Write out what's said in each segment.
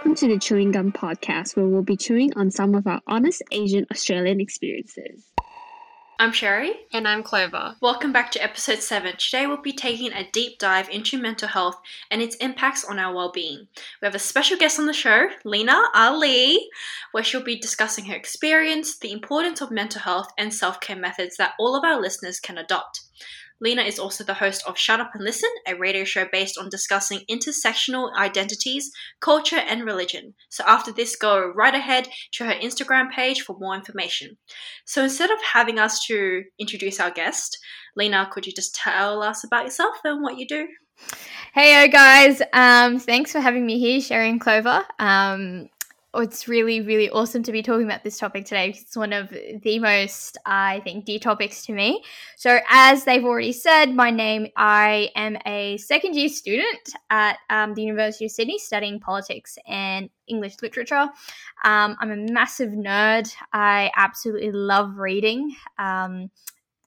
welcome to the Chewing Gum Podcast, where we'll be chewing on some of our honest Asian Australian experiences. I'm Sherry. And I'm Clover. Welcome back to episode 7. Today we'll be taking a deep dive into mental health and its impacts on our well-being. We have a special guest on the show, Lina Ali, where she'll be discussing her experience, the importance of mental health, and self-care methods that all of our listeners can adopt. Lina is also the host of Shut Up and Listen, a radio show based on discussing intersectional identities, culture, and religion. So after this, go right ahead to her Instagram page for more information. So instead of having us to introduce our guest, Lina, could you just tell us about yourself and what you do? Hey, guys. Um, thanks for having me here, and Clover. Um, it's really, really awesome to be talking about this topic today it's one of the most, I think, dear topics to me. So, as they've already said, my name, I am a second year student at um, the University of Sydney studying politics and English literature. Um, I'm a massive nerd. I absolutely love reading. Um,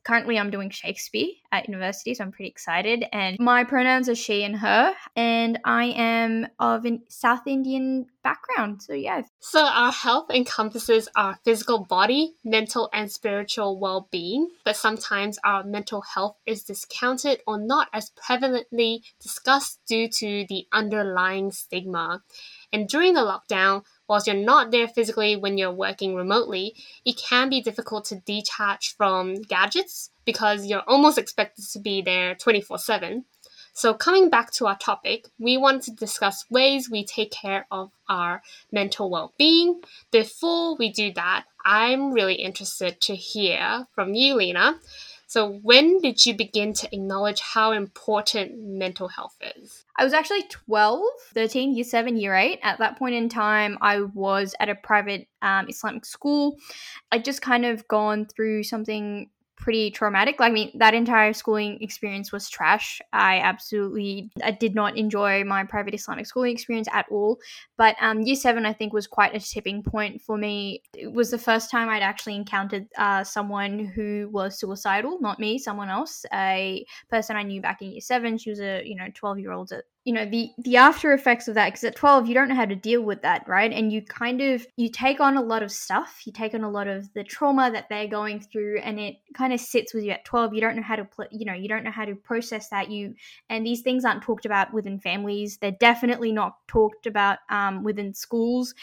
currently I'm doing Shakespeare at university, so I'm pretty excited. And my pronouns are she and her, and I am of a South Indian background. So yeah. So our health encompasses our physical body, mental and spiritual well-being, but sometimes our mental health is discounted or not as prevalently discussed due to the underlying stigma. And during the lockdown, whilst you're not there physically when you're working remotely, it can be difficult to detach from gadgets because you're almost expected to be there 24 7. So, coming back to our topic, we want to discuss ways we take care of our mental well being. Before we do that, I'm really interested to hear from you, Lina. So, when did you begin to acknowledge how important mental health is? I was actually 12, 13, year 7, year 8. At that point in time, I was at a private um, Islamic school. I'd just kind of gone through something pretty traumatic. Like, I mean, that entire schooling experience was trash. I absolutely I did not enjoy my private Islamic schooling experience at all. But um, year seven, I think, was quite a tipping point for me. It was the first time I'd actually encountered uh, someone who was suicidal, not me, someone else, a person I knew back in year seven. She was a you know twelve year old at you know the the after effects of that because at 12 you don't know how to deal with that right? And you kind of you take on a lot of stuff you take on a lot of the trauma that they're going through and it kind of sits with you at 12 you don't know how to pl- you know you don't know how to process that. You and these things aren't talked about within families. They're definitely not talked about um, within schools.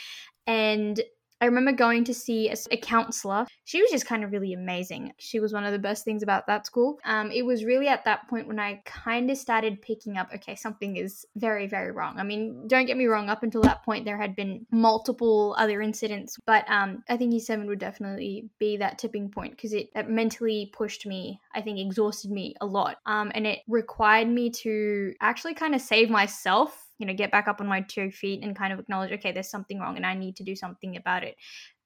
And I remember going to see a, a, counselor. She was just kind of really amazing. She was one of the best things about that school. Um, it was really at that point when I kind of started picking up, okay, something is very, very wrong. I mean, don't get me wrong, up until that point, there had been multiple other incidents, but um, I think E7 would definitely be that tipping point because it, it mentally pushed me, I think exhausted me a lot. Um, and it required me to actually kind of save myself you know get back up on my two feet and kind of acknowledge okay there's something wrong and i need to do something about it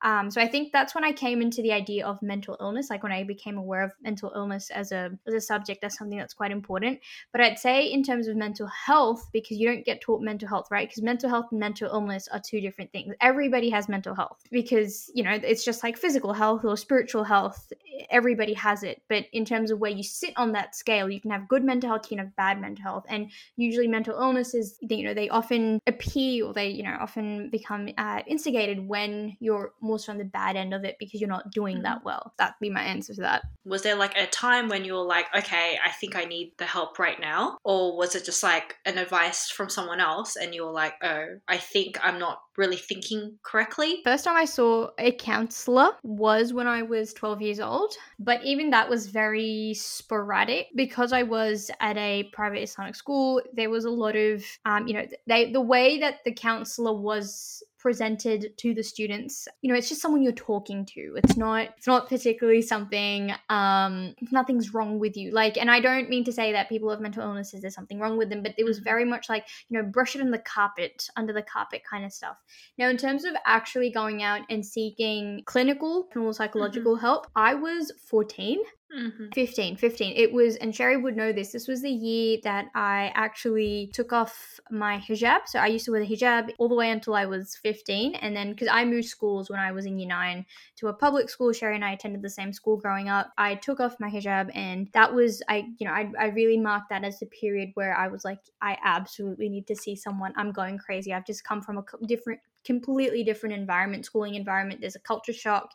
um, so I think that's when I came into the idea of mental illness, like when I became aware of mental illness as a as a subject, as something that's quite important. But I'd say in terms of mental health, because you don't get taught mental health, right? Because mental health and mental illness are two different things. Everybody has mental health because you know it's just like physical health or spiritual health. Everybody has it, but in terms of where you sit on that scale, you can have good mental health, you can have bad mental health, and usually mental illnesses, you know, they often appear or they you know often become uh, instigated when you're more almost on the bad end of it because you're not doing that mm-hmm. well. That'd be my answer to that. Was there like a time when you were like, okay, I think I need the help right now? Or was it just like an advice from someone else and you were like, oh, I think I'm not really thinking correctly? First time I saw a counselor was when I was 12 years old, but even that was very sporadic because I was at a private Islamic school. There was a lot of, um, you know, they the way that the counselor was presented to the students you know it's just someone you're talking to it's not it's not particularly something um nothing's wrong with you like and i don't mean to say that people have mental illnesses there's something wrong with them but it was mm-hmm. very much like you know brush it in the carpet under the carpet kind of stuff now in terms of actually going out and seeking clinical psychological mm-hmm. help i was 14 Mm-hmm. 15 15 it was and sherry would know this this was the year that i actually took off my hijab. So i used to wear the hijab all the way until i was 15 and then because i moved schools when i was in year 9 to a public school. Sherry and i attended the same school growing up. I took off my hijab and that was i you know i, I really marked that as the period where i was like i absolutely need to see someone. I'm going crazy. I've just come from a different completely different environment schooling environment. There's a culture shock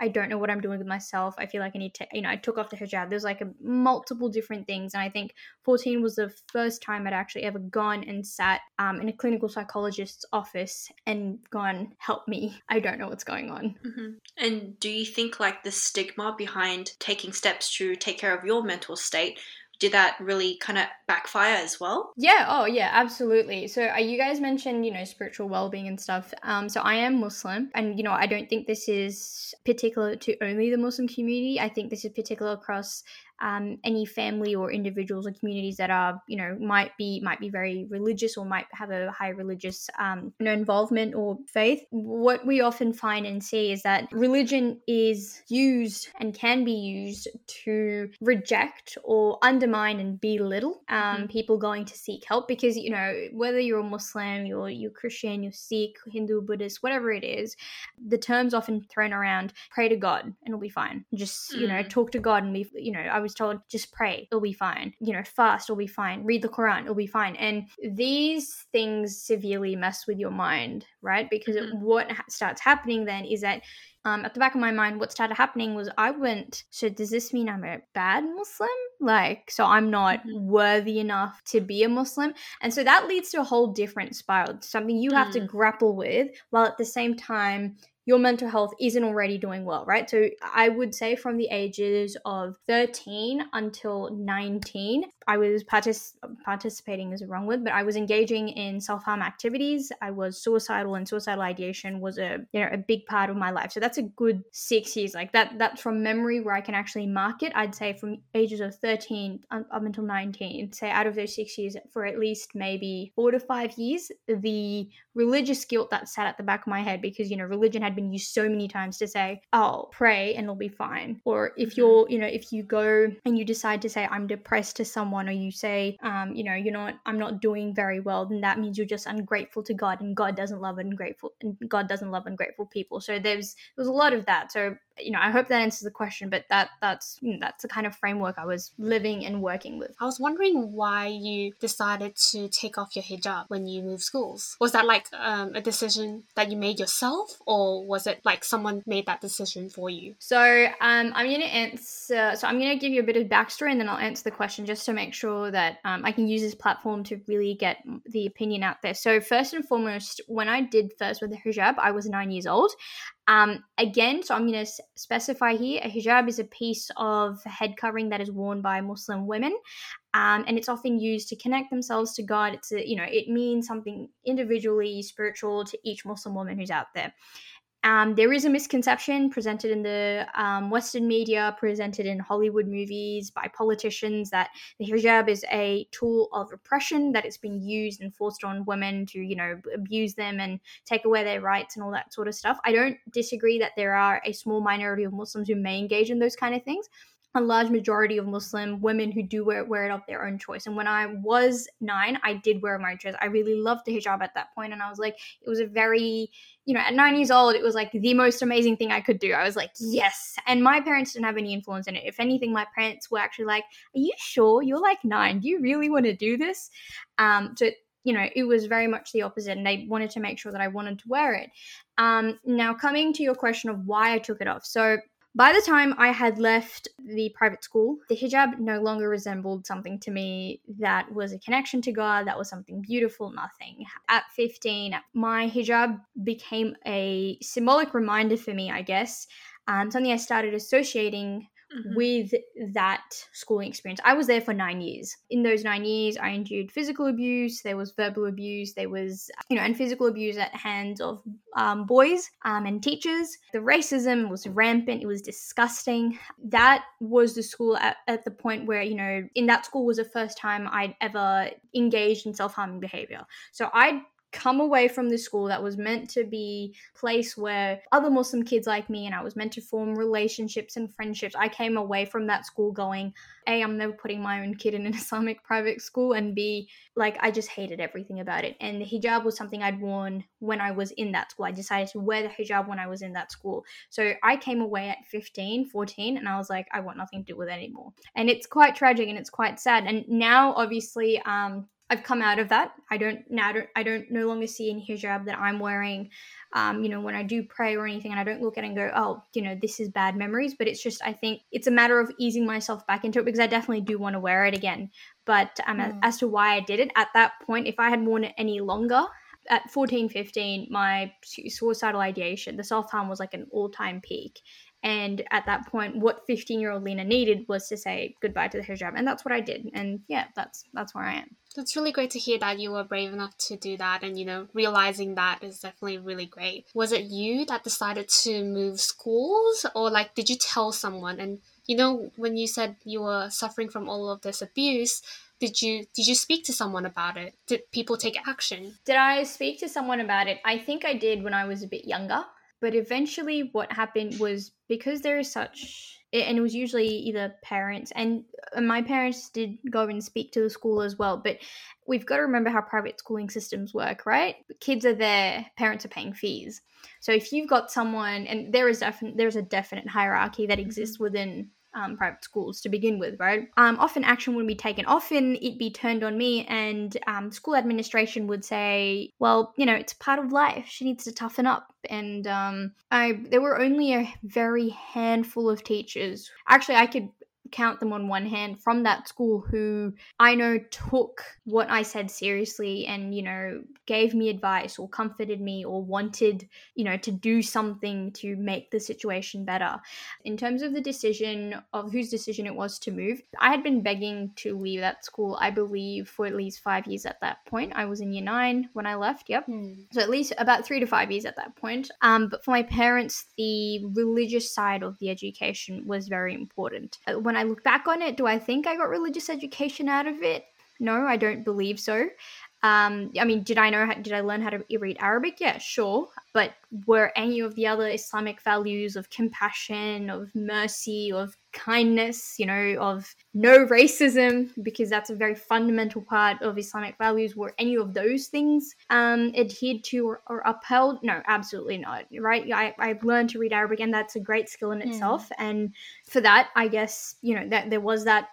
I don't know what I'm doing with myself. I feel like I need to, you know, I took off the hijab. There's like a, multiple different things. And I think 14 was the first time I'd actually ever gone and sat um, in a clinical psychologist's office and gone, help me. I don't know what's going on. Mm-hmm. And do you think like the stigma behind taking steps to take care of your mental state did that really kind of backfire as well? Yeah, oh yeah, absolutely. So uh, you guys mentioned, you know, spiritual well-being and stuff. Um so I am Muslim and you know, I don't think this is particular to only the Muslim community. I think this is particular across um, any family or individuals or communities that are you know might be might be very religious or might have a high religious um, you know involvement or faith what we often find and see is that religion is used and can be used to reject or undermine and belittle um, mm-hmm. people going to seek help because you know whether you're a muslim you're you're christian you're sikh hindu buddhist whatever it is the terms often thrown around pray to god and it'll be fine just you know Mm. talk to god and we you know i was told just pray it'll be fine you know fast it'll be fine read the quran it'll be fine and these things severely mess with your mind right because Mhm. what ha- starts happening then is that um, at the back of my mind, what started happening was I went, so does this mean I'm a bad Muslim? Like, so I'm not Mhm. worthy enough to be a Muslim? And so that leads to a whole different spiral, something you have to Mm. grapple with, while at the same time, your mental health isn't already doing well, right? So I would say from the ages of 13 until 19, I was partic- participating is a wrong word, but I was engaging in self-harm activities. I was suicidal and suicidal ideation was a you know a big part of my life. So that's a good six years. Like that that's from memory where I can actually mark it. I'd say from ages of 13 up until 19. Say out of those six years for at least maybe four to five years, the religious guilt that sat at the back of my head because you know religion had been used so many times to say oh pray and it'll be fine or if Mhm. you're you know if you go and you decide to say i'm depressed to someone or you say um you know you're not i'm not doing very well then that means you're just ungrateful to god and god doesn't love ungrateful and god doesn't love ungrateful people so there's there's a lot of that so you know i hope that answers the question but that that's you know, that's the kind of framework i was living and working with I was wondering why you decided to take off your hijab when you moved schools. Was that like um, a decision that you made yourself, or was it like someone made that decision for you? So um, I'm going to answer. So I'm going to give you a bit of backstory, and then I'll answer the question just to make sure that um, I can use this platform to really get the opinion out there. So first and foremost, when I did first with the hijab, I was nine years old. Um, again, so I'm going to specify here: a hijab is a piece of head covering that is worn by Muslim women. Um, and it's often used to connect themselves to God. It's a, you know, it means something individually spiritual to each Muslim woman who's out there. Um, there is a misconception presented in the um, Western media, presented in Hollywood movies by politicians that the hijab is a tool of oppression that it's been used and forced on women to, you know, abuse them and take away their rights and all that sort of stuff. I don't disagree that there are a small minority of Muslims who may engage in those kind of things. A large majority of Muslim women who do wear, wear it of their own choice. And when I was nine, I did wear my choice. I really loved the hijab at that point, and I was like, it was a very you know, at nine years old, it was like the most amazing thing I could do. I was like, yes. And my parents didn't have any influence in it. If anything, my parents were actually like, are you sure? You're like nine. Do you really want to do this? Um, so, you know, it was very much the opposite. And they wanted to make sure that I wanted to wear it. Um, now, coming to your question of why I took it off. So, by the time I had left the private school, the hijab no longer resembled something to me that was a connection to God, that was something beautiful, nothing. At 15, my hijab became a symbolic reminder for me, I guess, um, something I started associating Mhm. with that schooling experience. I was there for nine years. In those nine years, I endured physical abuse, there was verbal abuse, there was, you know, and physical abuse at hands of um, boys um, and teachers. The racism was rampant, it was disgusting. That was the school at, at the point where, you know, in that school was the first time I'd ever engaged in self harming behavior. So I come away from this school that was meant to be place where other muslim kids like me and i was meant to form relationships and friendships i came away from that school going a i'm never putting my own kid in an islamic private school and b like i just hated everything about it. And the hijab was something i'd worn when i was in that school. I decided to wear the hijab when i was in that school. So i came away at 15 14 and i was like i want nothing to do with it anymore. And it's quite tragic and it's quite sad. And now obviously um I've come out of that. I don't now. Don't, I don't no longer see in hijab that I'm wearing. Um, you know, when I do pray or anything, and I don't look at it and go, "Oh, you know, this is bad memories." But it's just, I think it's a matter of easing myself back into it because I definitely do want to wear it again. But um, mm. as to why I did it at that point, if I had worn it any longer, at 14, 15, my suicidal ideation, the self harm was like an all time peak. And at that point, what 15 year old Lina needed was to say goodbye to the hijab. And that's what I did. And yeah, that's that's where I am. That's really great to hear that you were brave enough to do that. And, you know, realizing that is definitely really great. Was it you that decided to move schools? Or, like, did you tell someone? And, you know, when you said you were suffering from all of this abuse, did you did you speak to someone about it did people take action did i speak to someone about it i think i did when i was a bit younger but eventually, what happened was because there is such and it was usually either parents and uh, my parents did go and speak to the school as well but we've got to remember how private schooling systems work right kids are there parents are paying fees so if you've got someone and there is definite there's a definite hierarchy that exists mm-hmm. within um, private schools to begin with, right? Um, often action wouldn't be taken. Often it'd be turned on me, and um, school administration would say, "Well, you know, it's part of life. She needs to toughen up." And um, I, there were only a very handful of teachers. Actually, I could count them on one hand from that school who I know took what I said seriously and, you know, gave me advice or comforted me or wanted, you know, to do something to make the situation better. In terms of the decision of whose decision it was to move, I had been begging to leave that school, I believe, for at least five years at that point. I was in year nine when I left, yep. Mm. So at least about three to five years at that point. Um, but for my parents, the religious side of the education was very important. Uh, when I look back on it, do I think I got religious education out of it? No, I don't believe so. Um, I mean, did I know? How, did I learn how to read Arabic? Yeah, sure. But were any of the other Islamic values of compassion, of mercy, of kindness, you know, of no racism, because that's a very fundamental part of Islamic values, were any of those things um, adhered to or, or upheld? No, absolutely not. Right? I, I've learned to read Arabic, and that's a great skill in hmm. itself. Mm. And for that, I guess you know that there was that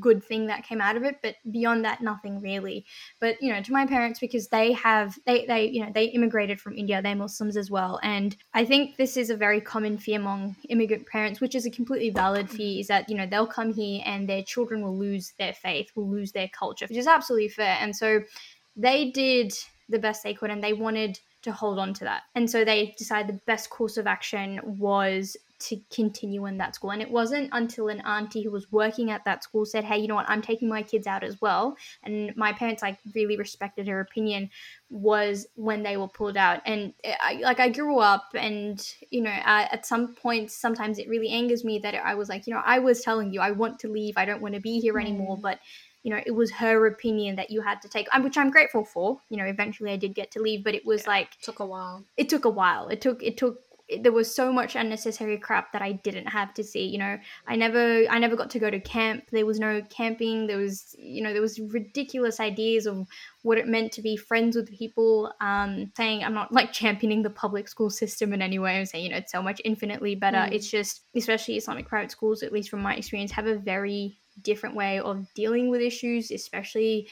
good thing that came out of it but beyond that nothing really but you know to my parents because they have they they you know they immigrated from india they're muslims as well and i think this is a very common fear among immigrant parents which is a completely valid fear is that you know they'll come here and their children will lose their faith will lose their culture which is absolutely fair and so they did the best they could and they wanted to hold on to that. And so they decided the best course of action was to continue in that school. And it wasn't until an auntie who was working at that school said, Hey, you know what, I'm taking my kids out as well. And my parents like really respected her opinion was when they were pulled out. And I, like I grew up and, you know, uh, at some points, sometimes it really angers me that I was like, you know, I was telling you, I want to leave. I don't want to be here anymore. Mm. But you know, it was her opinion that you had to take, which I'm grateful for. You know, eventually I did get to leave, but it was yeah, like it took a while. It took a while. It took it took there was so much unnecessary crap that I didn't have to see. You know, I never I never got to go to camp. There was no camping. There was you know there was ridiculous ideas of what it meant to be friends with people. Um, saying I'm not like championing the public school system in any way. I'm saying you know it's so much infinitely better. Mm. It's just especially Islamic private schools, at least from my experience, have a very different way of dealing with issues, especially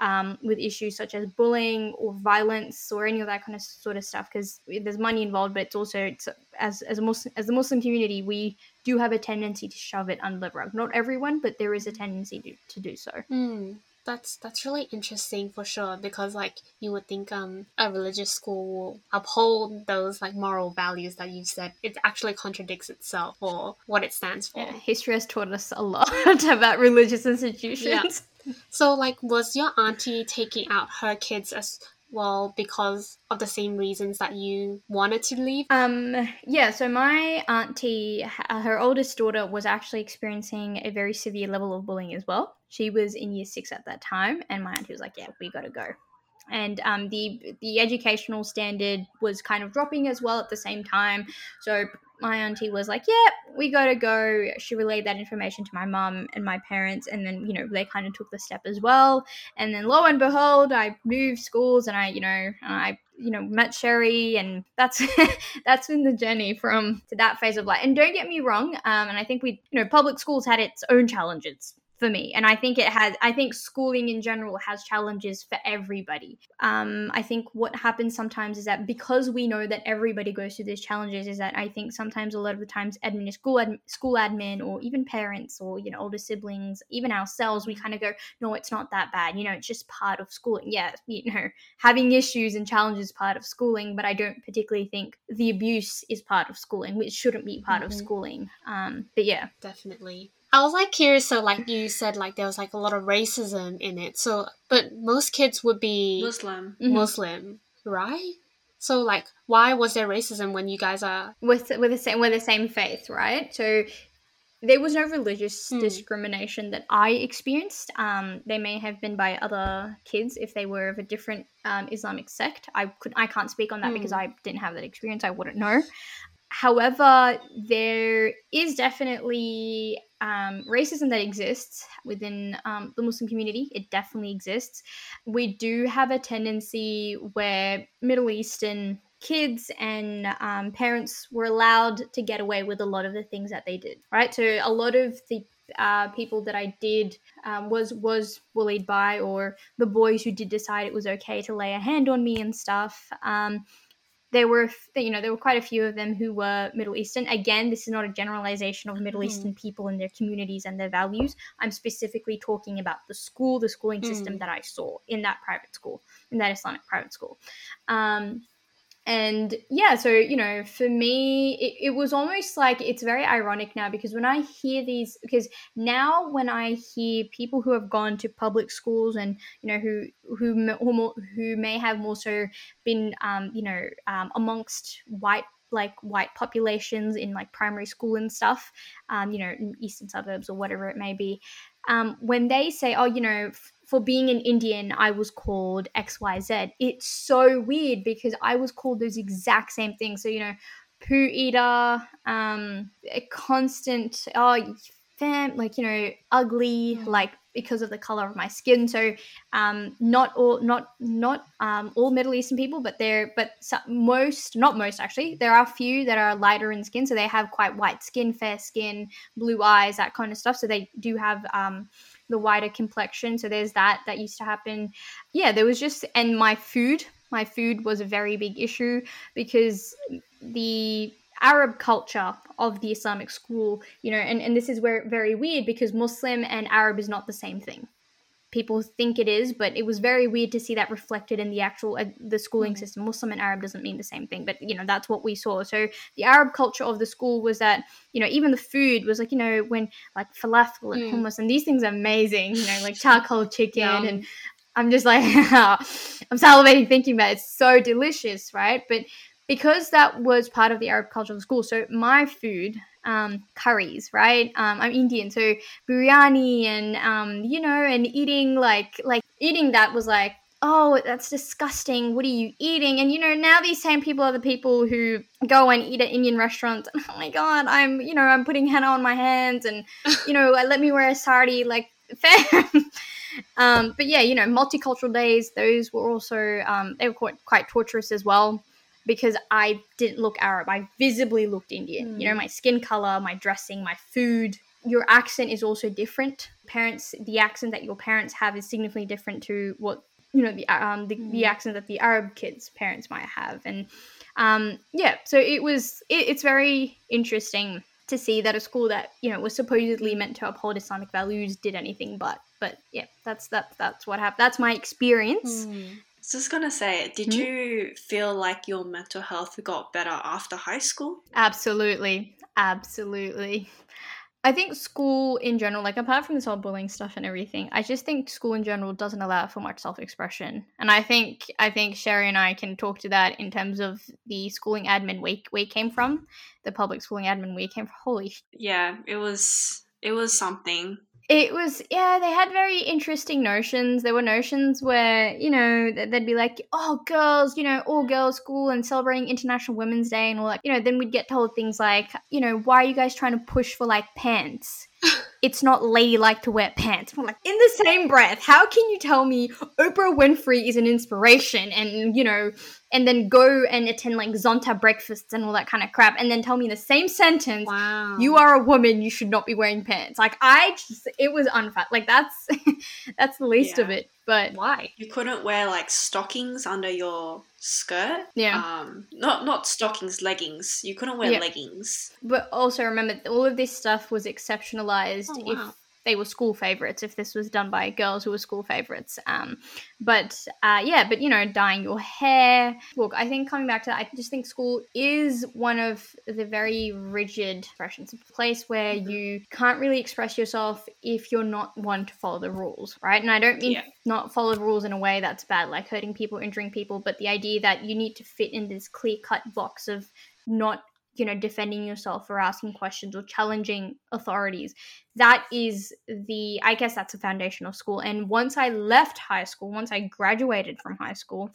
um, with issues such as bullying or violence or any of that kind of sort of stuff because there's money involved but it's also it's, as as a muslim as the muslim community we do have a tendency to shove it under the rug. Not everyone but there is a tendency to, to do so. Mm, that's that's really interesting for sure because like you would think um a religious school will uphold those like moral values that you've said. It actually contradicts itself or what it stands for. Yeah, history has taught us a lot about religious institutions. So, like, was your auntie taking out her kids as well because of the same reasons that you wanted to leave? Um, yeah. So my auntie, her oldest daughter, was actually experiencing a very severe level of bullying as well. She was in year six at that time, and my auntie was like, "Yeah, we got to go." and um, the the educational standard was kind of dropping as well at the same time. So my auntie was like, "Yeah, we gotta go." She relayed that information to my mum and my parents, and then you know they kind of took the step as well. And then lo and behold, I moved schools, and I you know I you know met Sherry, and that's that's been the journey from to that phase of life. And don't get me wrong, um, and I think we you know public schools had its own challenges for me. And i think it has i think schooling in general has challenges for everybody. Um, i think what happens sometimes is that because we know that everybody goes through these challenges is that i think sometimes a lot of the times admin school ad, school admin or even parents or you know older siblings even ourselves we kind of go no it's not that bad. You know it's just part of schooling. Yeah you know having issues and challenges part of schooling but i don't particularly think the abuse is part of schooling which shouldn't be part mm-hmm. of schooling. Um, but yeah. Definitely I was like curious. So, like you said, like there was like a lot of racism in it. So, but most kids would be Muslim, mm-hmm. Muslim, right? So, like, why was there racism when you guys are with with the same with the same faith, right? So, there was no religious mm. discrimination that I experienced. Um, they may have been by other kids if they were of a different um, Islamic sect. I could I can't speak on that mm. because I didn't have that experience. I wouldn't know. However, there is definitely um, racism that exists within um, the Muslim community. It definitely exists. We do have a tendency where Middle Eastern kids and um, parents were allowed to get away with a lot of the things that they did. Right, so a lot of the uh, people that I did um, was was bullied by, or the boys who did decide it was okay to lay a hand on me and stuff. Um, there were you know there were quite a few of them who were middle eastern again this is not a generalization of middle mm. eastern people and their communities and their values i'm specifically talking about the school the schooling system mm. that i saw in that private school in that islamic private school um, and yeah so you know for me it, it, was almost like it's very ironic now because when i hear these because now when i hear people who have gone to public schools and you know who who who, may have more so been um, you know um, amongst white like white populations in like primary school and stuff um, you know in eastern suburbs or whatever it may be um, when they say oh you know for being an Indian, I was called XYZ. It's so weird because I was called those exact same things. So, you know, poo eater, um, a constant, oh, fam, like, you know, ugly, mm. like because of the color of my skin. So, um, not all, not, not, um, all Middle Eastern people, but they're, but most, not most actually, there are a few that are lighter in skin. So they have quite white skin, fair skin, blue eyes, that kind of stuff. So they do have, um, the whiter complexion. So there's that that used to happen. Yeah, there was just and my food, my food was a very big issue because the Arab culture of the Islamic school, you know, and, and this is where very weird because Muslim and Arab is not the same thing people think it is but it was very weird to see that reflected in the actual uh, the schooling mm-hmm. system muslim and arab doesn't mean the same thing but you know that's what we saw so the arab culture of the school was that you know even the food was like you know when like falafel and mm. hummus and these things are amazing you know like charcoal chicken Yum. and i'm just like i'm salivating thinking about it. it's so delicious right but because that was part of the Arab culture of the school. So my food, um, curries, right? Um, I'm Indian, so biryani and um, you know, and eating like like eating that was like, oh, that's disgusting. What are you eating? And you know, now these same people are the people who go and eat at Indian restaurants. And, oh my god, I'm you know, I'm putting henna on my hands, and you know, let me wear a sari, like fair. um, but yeah, you know, multicultural days, those were also um, they were quite quite torturous as well because I didn't look Arab. I visibly looked Indian. Mm. You know, hmm. my skin color, my dressing, my food. Your accent is also different. Parents, the accent that your parents have is significantly different to what you know the um the, mm. the hmm. accent that the Arab kids' parents might have, and um yeah. So it was it, it's very interesting to see that a school that you know was supposedly meant to uphold Islamic values did anything but. But yeah, that's that that's what happened. That's my experience. Mm just gonna say, did mm-hmm. you feel like your mental health got better after high school? Absolutely. Absolutely. I think school in general, like apart from this whole bullying stuff and everything, I just think school in general doesn't allow for much self-expression. And I think I think Sherry and I can talk to that in terms of the schooling admin week we came from, the public schooling admin we came from. Holy, yeah, it was it was something it was yeah they had very interesting notions. There were notions where you know they'd be like oh girls you know all girls school and celebrating international women's day and all that. You know then we'd get told things like you know why are you guys trying to push for like pants it's not ladylike to wear pants. I'm like, in the same breath, how can you tell me Oprah Winfrey is an inspiration and, you know, and then go and attend like Zonta breakfasts and all that kind of crap, and then tell me in the same sentence, Wow. you are a woman, you should not be wearing pants. Like, I just, it was unfat. Like, that's, that's the least of it. But Why? You couldn't wear like stockings under your skirt. yeah. Um, not not stockings, leggings. You couldn't wear Yeah. leggings. But also remember, all of this stuff was exceptionalized Oh, if wow. They were school favorites, if this was done by girls who were school favorites. Um, but uh, yeah, but you know, dyeing your hair. Look, I think coming back to that, I just think school is one of the very rigid expressions. It's a place where Mhm. you can't really express yourself if you're not one to follow the rules, right? And I don't mean Yeah. not follow the rules in a way that's bad, like hurting people, injuring people, but the idea that you need to fit in this clear cut box of not you know defending yourself or asking questions or challenging authorities. That is the i guess that's a foundation of school. And once i left high school once i graduated from high school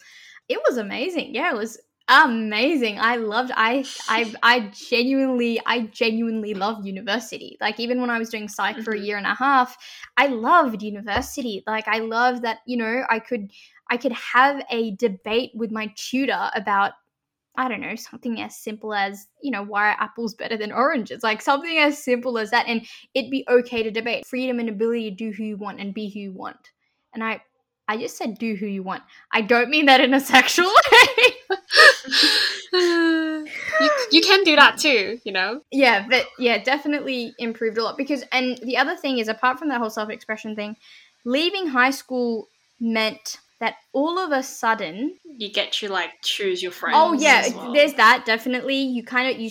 it was amazing. Yeah it was amazing. I loved i i i genuinely i genuinely loved university. Like even when i was doing psych for a Mhm. year and a half i loved university. Like i loved that you know i could i could have a debate with my tutor about I don't know, something as simple as, you know, why are apples better than oranges? Like something as simple as that. And it'd be okay to debate. Freedom and ability to do who you want and be who you want. And I I just said do who you want. I don't mean that in a sexual way. you, you can do that too, you know? yeah, but yeah, definitely improved a lot. Because and the other thing is apart from that whole self expression thing, leaving high school meant that all of a sudden You get to like choose your oh, friends. Oh yeah, well. there's that definitely. You kind of you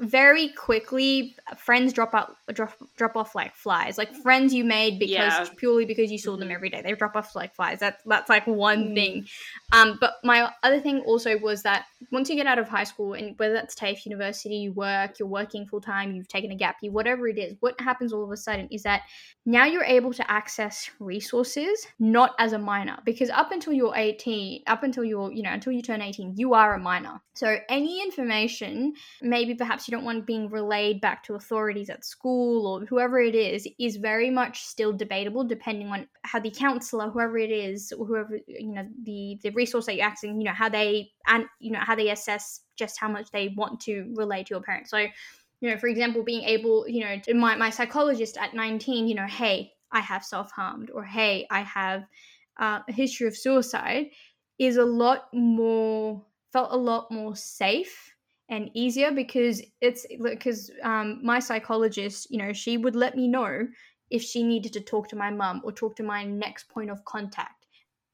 very quickly friends drop out drop drop off like flies. Like friends you made because Yeah. purely because you saw them Mhm. every day. They drop off like flies. That's that's like one Mm. thing. Um, but my other thing also was that once you get out of high school and whether that's TAFE university, you work, you're working full time, you've taken a gap year, whatever it is, what happens all of a sudden is that now you're able to access resources not as a minor because up until you're 18 up until you're you know until you turn 18 you are a minor so any information maybe perhaps you don't want being relayed back to authorities at school or whoever it is is very much still debatable depending on how the counselor whoever it is or whoever you know the the resource that you're accessing you know how they and you know how they assess just how much they want to relay to your parents. So you know, for example, being able, you know, my, my psychologist at 19, you know, hey, I have self harmed, or hey, I have uh, a history of suicide, is a lot more, felt a lot more safe and easier because it's because um, my psychologist, you know, she would let me know if she needed to talk to my mum or talk to my next point of contact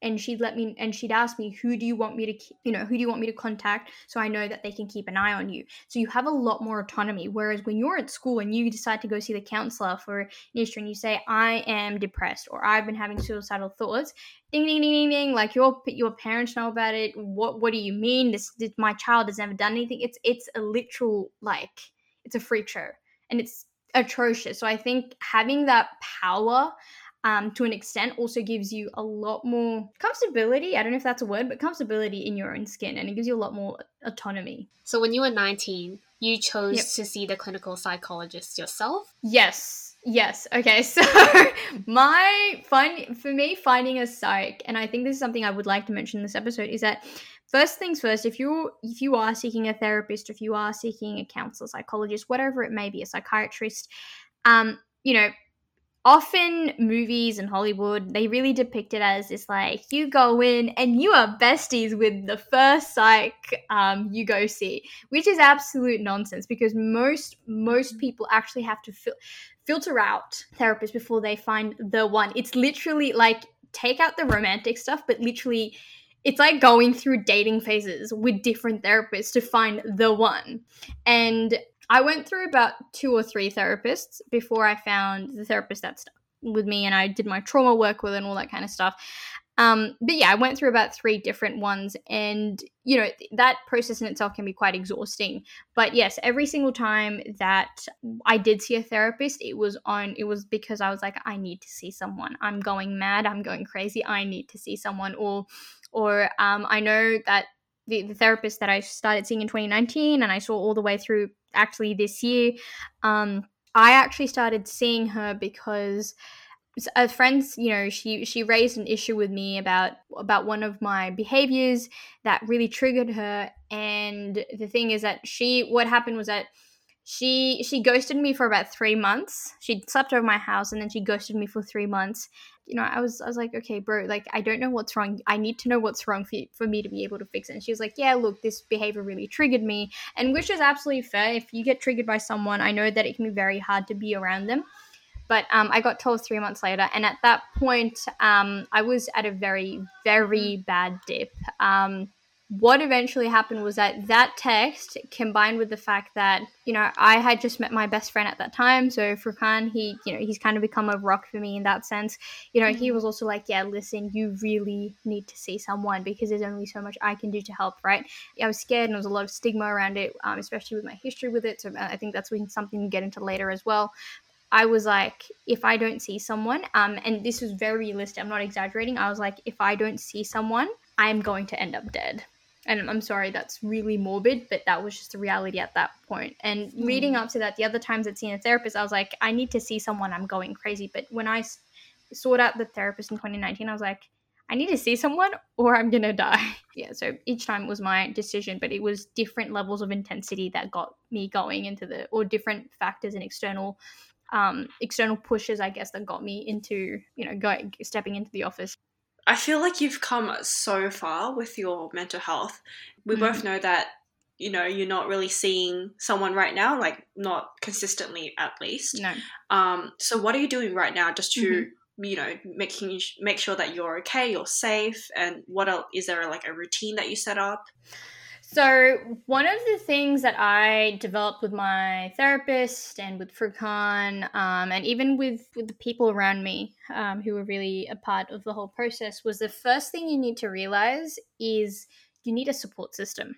and she'd let me and she'd ask me who do you want me to you know who do you want me to contact so i know that they can keep an eye on you? So you have a lot more autonomy whereas when you're at school and you decide to go see the counselor for an issue and you say i am depressed or i've been having suicidal thoughts ding ding ding ding ding like your your parents know about it. What what do you mean? This, this my child has never done anything. It's it's a literal like it's a freak show and it's atrocious. So i think having that power um, to an extent also gives you a lot more comfortability. I don't know if that's a word, but comfortability in your own skin, and it gives you a lot more autonomy. So when you were 19, you chose Yep. to see the clinical psychologist yourself? Yes, yes. Okay, so my find for me finding a psych, and I think this is something I would like to mention in this episode, is that first things first. If you if you are seeking a therapist, if you are seeking a counselor, psychologist, whatever it may be, a psychiatrist, um, you know, often movies and Hollywood, they really depict it as this like you go in and you are besties with the first psych um, you go see, which is absolute nonsense because most most people actually have to fil- filter out therapists before they find the one. It's literally like take out the romantic stuff, but literally. It's like going through dating phases with different therapists to find the one. And I went through about two or three therapists before I found the therapist that stuck with me and I did my trauma work with and all that kind of stuff. Um, but yeah, I went through about three different ones, and you know that process in itself can be quite exhausting. But yes, every single time that I did see a therapist, it was on. It was because I was like, I need to see someone. I'm going mad. I'm going crazy. I need to see someone. Or, or um, I know that the, the therapist that I started seeing in 2019, and I saw all the way through actually this year. Um, I actually started seeing her because a friend's you know she she raised an issue with me about about one of my behaviors that really triggered her. And the thing is that she what happened was that she she ghosted me for about three months. She slept over my house and then she ghosted me for three months you know i was i was like okay bro like i don't know what's wrong i need to know what's wrong for, for me to be able to fix it and she was like yeah look this behavior really triggered me and which is absolutely fair if you get triggered by someone i know that it can be very hard to be around them but um, I got told three months later, and at that point, um, I was at a very, very bad dip. Um, what eventually happened was that that text combined with the fact that you know I had just met my best friend at that time, so Furkan, he you know he's kind of become a rock for me in that sense. You know, he mm-hmm. was also like, yeah, listen, you really need to see someone because there's only so much I can do to help, right? I was scared, and there was a lot of stigma around it, um, especially with my history with it. So I think that's something to get into later as well. I was like, if I don't see someone, um, and this was very realistic, I'm not exaggerating. I was like, if I don't see someone, I'm going to end up dead. And I'm sorry, that's really morbid, but that was just the reality at that point. And mm. leading up to that, the other times I'd seen a therapist, I was like, I need to see someone, I'm going crazy. But when I sought out the therapist in 2019, I was like, I need to see someone or I'm going to die. yeah, so each time it was my decision, but it was different levels of intensity that got me going into the, or different factors and external um, external pushes, I guess, that got me into, you know, going stepping into the office. I feel like you've come so far with your mental health. We mm-hmm. both know that, you know, you're not really seeing someone right now, like not consistently at least. No. Um, so what are you doing right now just to mm-hmm you know making make sure that you're okay you're safe and what else is there like a routine that you set up so, one of the things that I developed with my therapist and with Furkan, um, and even with, with the people around me um, who were really a part of the whole process, was the first thing you need to realize is you need a support system.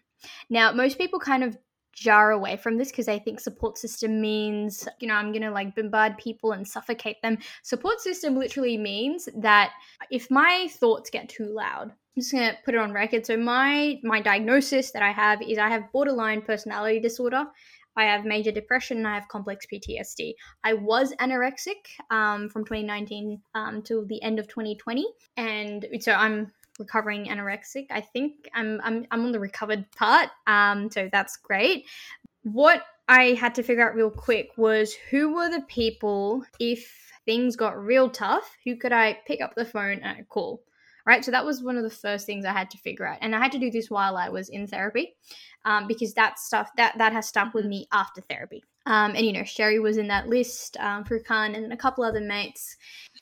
Now, most people kind of jar away from this because I think support system means, you know, I'm going to like bombard people and suffocate them. Support system literally means that if my thoughts get too loud, I'm just gonna put it on record. So my my diagnosis that I have is I have borderline personality disorder. I have major depression and I have complex PTSD. I was anorexic um, from 2019 um, till the end of 2020, and so I'm recovering anorexic. I think I'm I'm I'm on the recovered part, um, so that's great. What I had to figure out real quick was who were the people if things got real tough, who could I pick up the phone and call? right? So that was one of the first things I had to figure out, and I had to do this while I was in therapy, um, because that stuff that that has stuck with me after therapy. Um, and you know, Sherry was in that list, um, Furkan, and a couple other mates.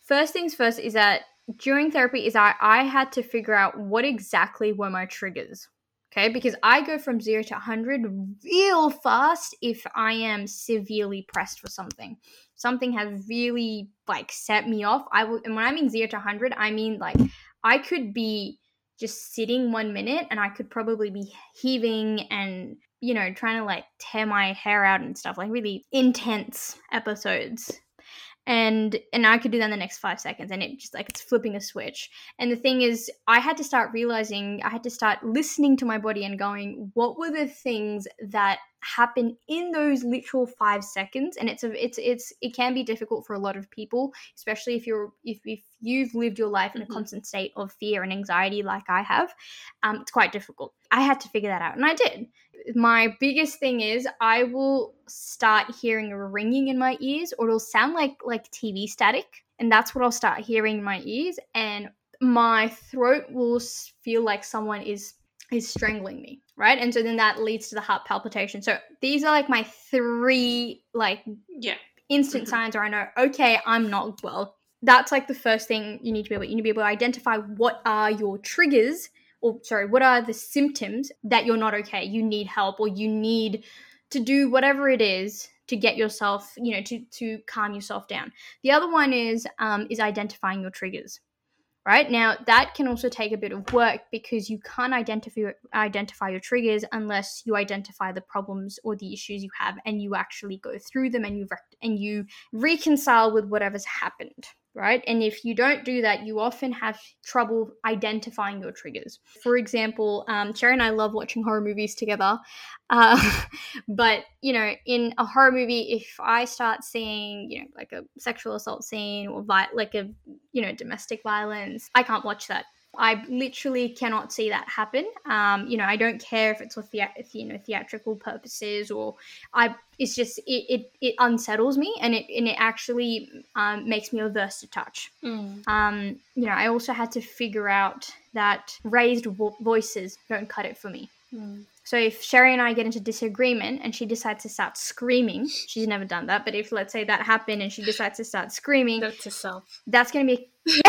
First things first is that during therapy is I I had to figure out what exactly were my triggers. Okay, because I go from zero to 100 real fast if I am severely pressed for something. Something has really like set me off. I will, and when I mean zero to 100, I mean like I could be just sitting one minute and I could probably be heaving and, you know, trying to like tear my hair out and stuff, like really intense episodes. And and I could do that in the next five seconds and it just like it's flipping a switch. And the thing is, I had to start realizing, I had to start listening to my body and going, what were the things that happen in those literal five seconds and it's a it's it's it can be difficult for a lot of people especially if you're if, if you've lived your life in a mm-hmm. constant state of fear and anxiety like i have um, it's quite difficult i had to figure that out and i did my biggest thing is i will start hearing a ringing in my ears or it'll sound like like tv static and that's what i'll start hearing in my ears and my throat will feel like someone is is strangling me, right? And so then that leads to the heart palpitation. So these are like my three like yeah instant mm-hmm. signs where I know, okay, I'm not well. That's like the first thing you need to be able. You need to be able to identify what are your triggers, or sorry, what are the symptoms that you're not okay. You need help, or you need to do whatever it is to get yourself, you know, to to calm yourself down. The other one is um, is identifying your triggers right now that can also take a bit of work because you can't identify identify your triggers unless you identify the problems or the issues you have and you actually go through them and you rec- and you reconcile with whatever's happened right? And if you don't do that you often have trouble identifying your triggers. For example um, sherry and i love watching horror movies together uh, but you know in a horror movie if i start seeing you know like a sexual assault scene or vi- like a you know domestic violence i can't watch that I literally cannot see that happen. Um, you know, I don't care if it's for you know theatrical purposes or I. It's just it it, it unsettles me and it and it actually um, makes me averse to touch. Mm. Um, you know, I also had to figure out that raised vo- voices don't cut it for me. Mm. So if Sherry and I get into disagreement and she decides to start screaming, she's never done that, but if let's say that happened and she decides to start screaming, Note to self. that's going to be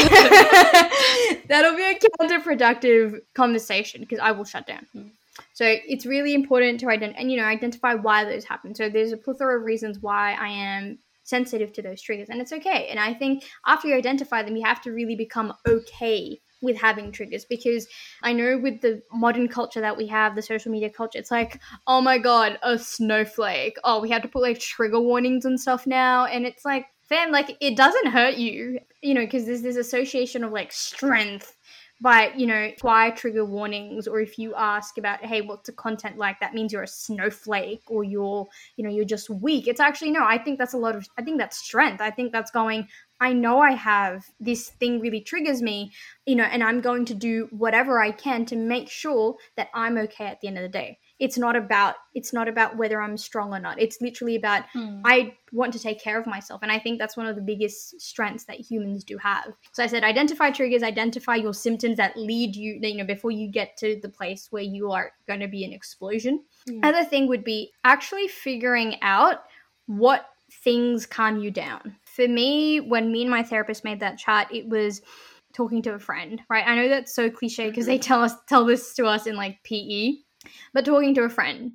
that'll be a counterproductive conversation because I will shut down. Mm. So it's really important to identify and you know identify why those happen. So there's a plethora of reasons why I am sensitive to those triggers and it's okay. And I think after you identify them you have to really become okay with having triggers because I know with the modern culture that we have, the social media culture, it's like, oh my god, a snowflake. Oh, we have to put like trigger warnings and stuff now. And it's like, fam, like it doesn't hurt you, you know, because there's this association of like strength by, you know, why trigger warnings, or if you ask about, hey, what's the content like, that means you're a snowflake or you're, you know, you're just weak. It's actually no, I think that's a lot of I think that's strength. I think that's going, I know I have this thing really triggers me, you know, and I'm going to do whatever I can to make sure that I'm okay at the end of the day. It's not about it's not about whether I'm strong or not. It's literally about Mm. I want to take care of myself. And I think that's one of the biggest strengths that humans do have. So I said identify triggers, identify your symptoms that lead you, you know, before you get to the place where you are going to be an explosion. Mm. Other thing would be actually figuring out what things calm you down. For me, when me and my therapist made that chart, it was talking to a friend, right? I know that's so cliche because they tell us tell this to us in like PE, but talking to a friend.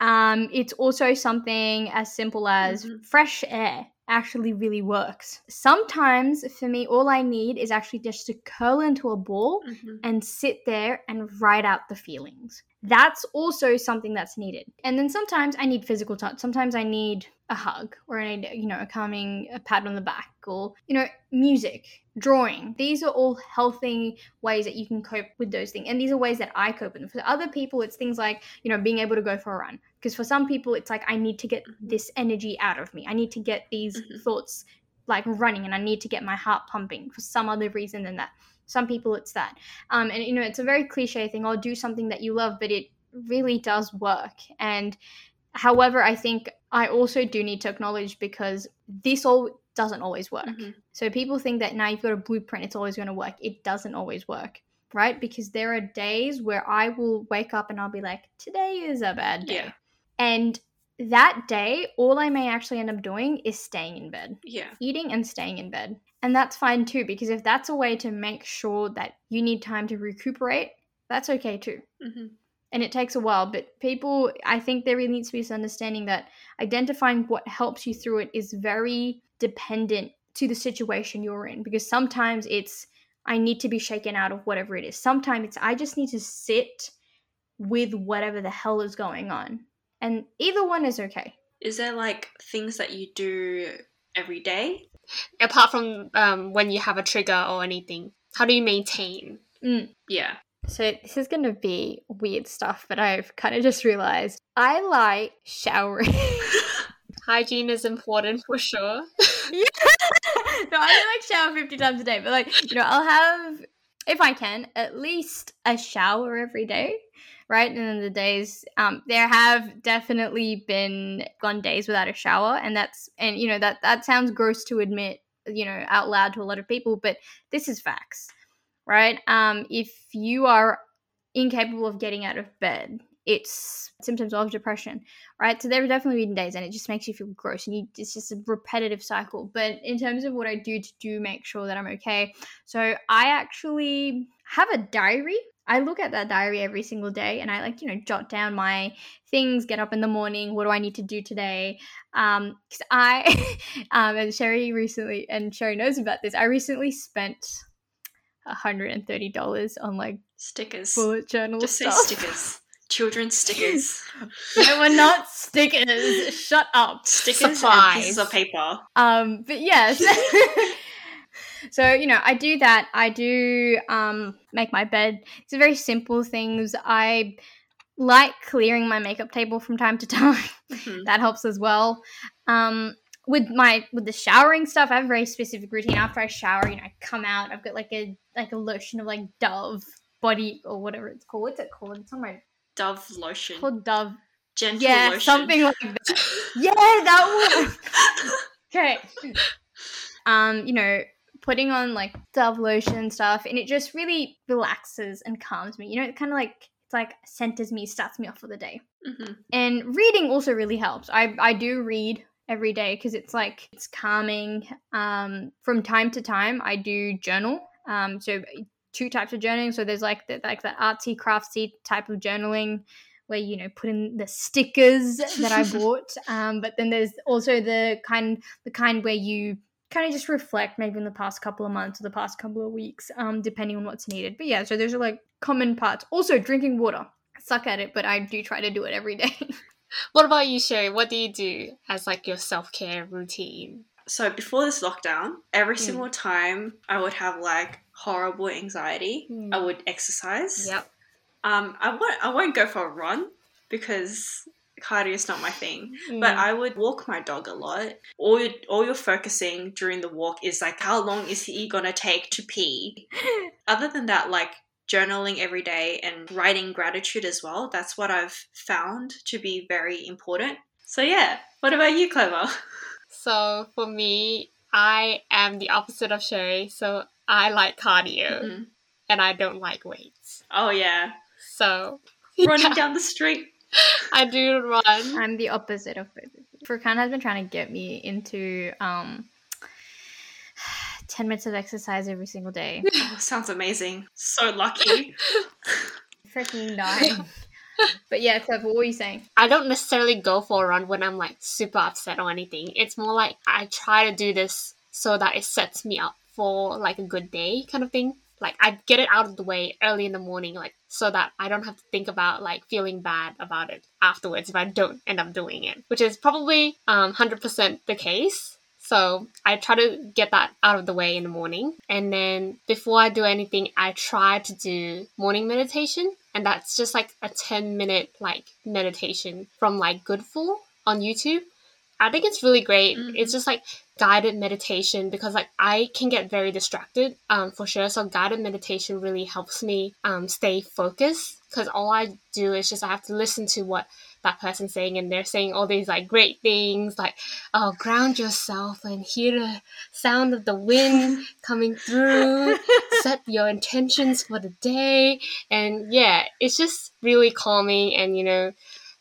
Um, it's also something as simple as Mhm. fresh air actually really works. Sometimes for me, all I need is actually just to curl into a ball Mhm. and sit there and write out the feelings. That's also something that's needed. And then sometimes I need physical touch. Sometimes I need a hug or I need, you know, a calming a pat on the back or, you know, music, drawing. These are all healthy ways that you can cope with those things. And these are ways that I cope with them. For other people, it's things like, you know, being able to go for a run. Because for some people, it's like, I need to get this energy out of me. I need to get these Mhm. thoughts like running and I need to get my heart pumping for some other reason than that. Some people it's that. Um, and you know, it's a very cliche thing. I'll do something that you love, but it really does work. And however, I think I also do need to acknowledge because this all doesn't always work. Mhm. So people think that now you've got a blueprint, it's always going to work. It doesn't always work, right? Because there are days where I will wake up and I'll be like, today is a bad day. Yeah. And that day, all I may actually end up doing is staying in bed Yeah. eating and staying in bed. And that's fine too, because if that's a way to make sure that you need time to recuperate, that's okay too. Mhm. And it takes a while, but people, I think there really needs to be this understanding that identifying what helps you through it is very dependent to the situation you're in, because sometimes it's, I need to be shaken out of whatever it is. Sometimes it's, I just need to sit with whatever the hell is going on. And either one is okay. Is there like things that you do every day? Apart from um, when you have a trigger or anything, how do you maintain? Yeah. So this is going to be weird stuff, but I've kind of just realized I like showering. Hygiene is important for sure. no, I don't like shower 50 times a day, but like, you know, I'll have, if I can, at least a shower every day, right? And then the days, um, there have definitely been gone days without a shower, and that's, and you know, that that sounds gross to admit, you know, out loud to a lot of people, but this is facts, right? Um, if you are incapable of getting out of bed, it's symptoms of depression, right? So there have definitely been days, and it just makes you feel gross, and you, it's just a repetitive cycle. But in terms of what I do to do make sure that I'm okay, so I actually have a diary. I look at that diary every single day, and I like you know jot down my things. Get up in the morning. What do I need to do today? Um, because I, um, and Sherry recently, and Sherry knows about this. I recently spent $130 on like Stickers. bullet journal Just say stickers. Children's stickers. they were not stickers. Shut up. Stickers Supplies. and pieces of paper. Um, but yes. so, you know, I do that. I do um make my bed. It's very simple things. I like clearing my makeup table from time to time. Mhm. that helps as well. Um with my with the showering stuff, I have a very specific routine. After I shower, you know, I come out, I've got like a like a lotion of like Dove body or whatever it's called. What's it called? It's on my Dove lotion. called Dove. Gentle Yeah, lotion. something like that. Yeah, that one. okay. Um, you know, putting on like Dove lotion and stuff, and it just really relaxes and calms me. You know, it kind of like it's like centers me, starts me off for the day. Mhm. And reading also really helps. I I do read every day because it's like it's calming. Um, from time to time, I do journal. Um, so two types of journaling. So there's like the like the artsy craftsy type of journaling where you know put in the stickers that I bought. Um, but then there's also the kind the kind where you kind of just reflect maybe in the past couple of months or the past couple of weeks, um, depending on what's needed. But yeah, so those are like common parts. Also drinking water. I suck at it, but I do try to do it every day. What about you, Sherry? What do you do as like your self care routine? So before this lockdown, every Hmm. single time I would have like horrible anxiety, Hmm. I would exercise. Yep. Um, I won't. I won't go for a run because cardio is not my thing. But Mm. I would walk my dog a lot. All you're, all you're focusing during the walk is like how long is he gonna take to pee. Other than that, like journaling every day and writing gratitude as well. That's what I've found to be very important. So yeah. What about you, Clever? So for me, I am the opposite of Sherry. So I like cardio Mhm. and I don't like weights. Oh yeah, So running down the street. I do run. I'm the opposite of both. of you. Furkan has been trying to get me into um 10 minutes of exercise every single day. Oh, sounds amazing. So lucky. Freaking dying. but yeah, so what were you saying? I don't necessarily go for a run when I'm like super upset or anything. It's more like I try to do this so that it sets me up for like a good day kind of thing. Like I get it out of the way early in the morning, like so that I don't have to think about like feeling bad about it afterwards if I don't end up doing it, which is probably um, 100% the case. So I try to get that out of the way in the morning. And then before I do anything, I try to do morning meditation. And that's just like a 10 minute like meditation from like Goodful on YouTube. I think it's really great. Mhm. It's just like guided meditation because like I can get very distracted um, for sure. So guided meditation really helps me um, stay focused because all I do is just I have to listen to what that person's saying and they're saying all these like great things like oh ground yourself and hear the sound of the wind coming through. Set your intentions for the day. And yeah it's just really calming and you know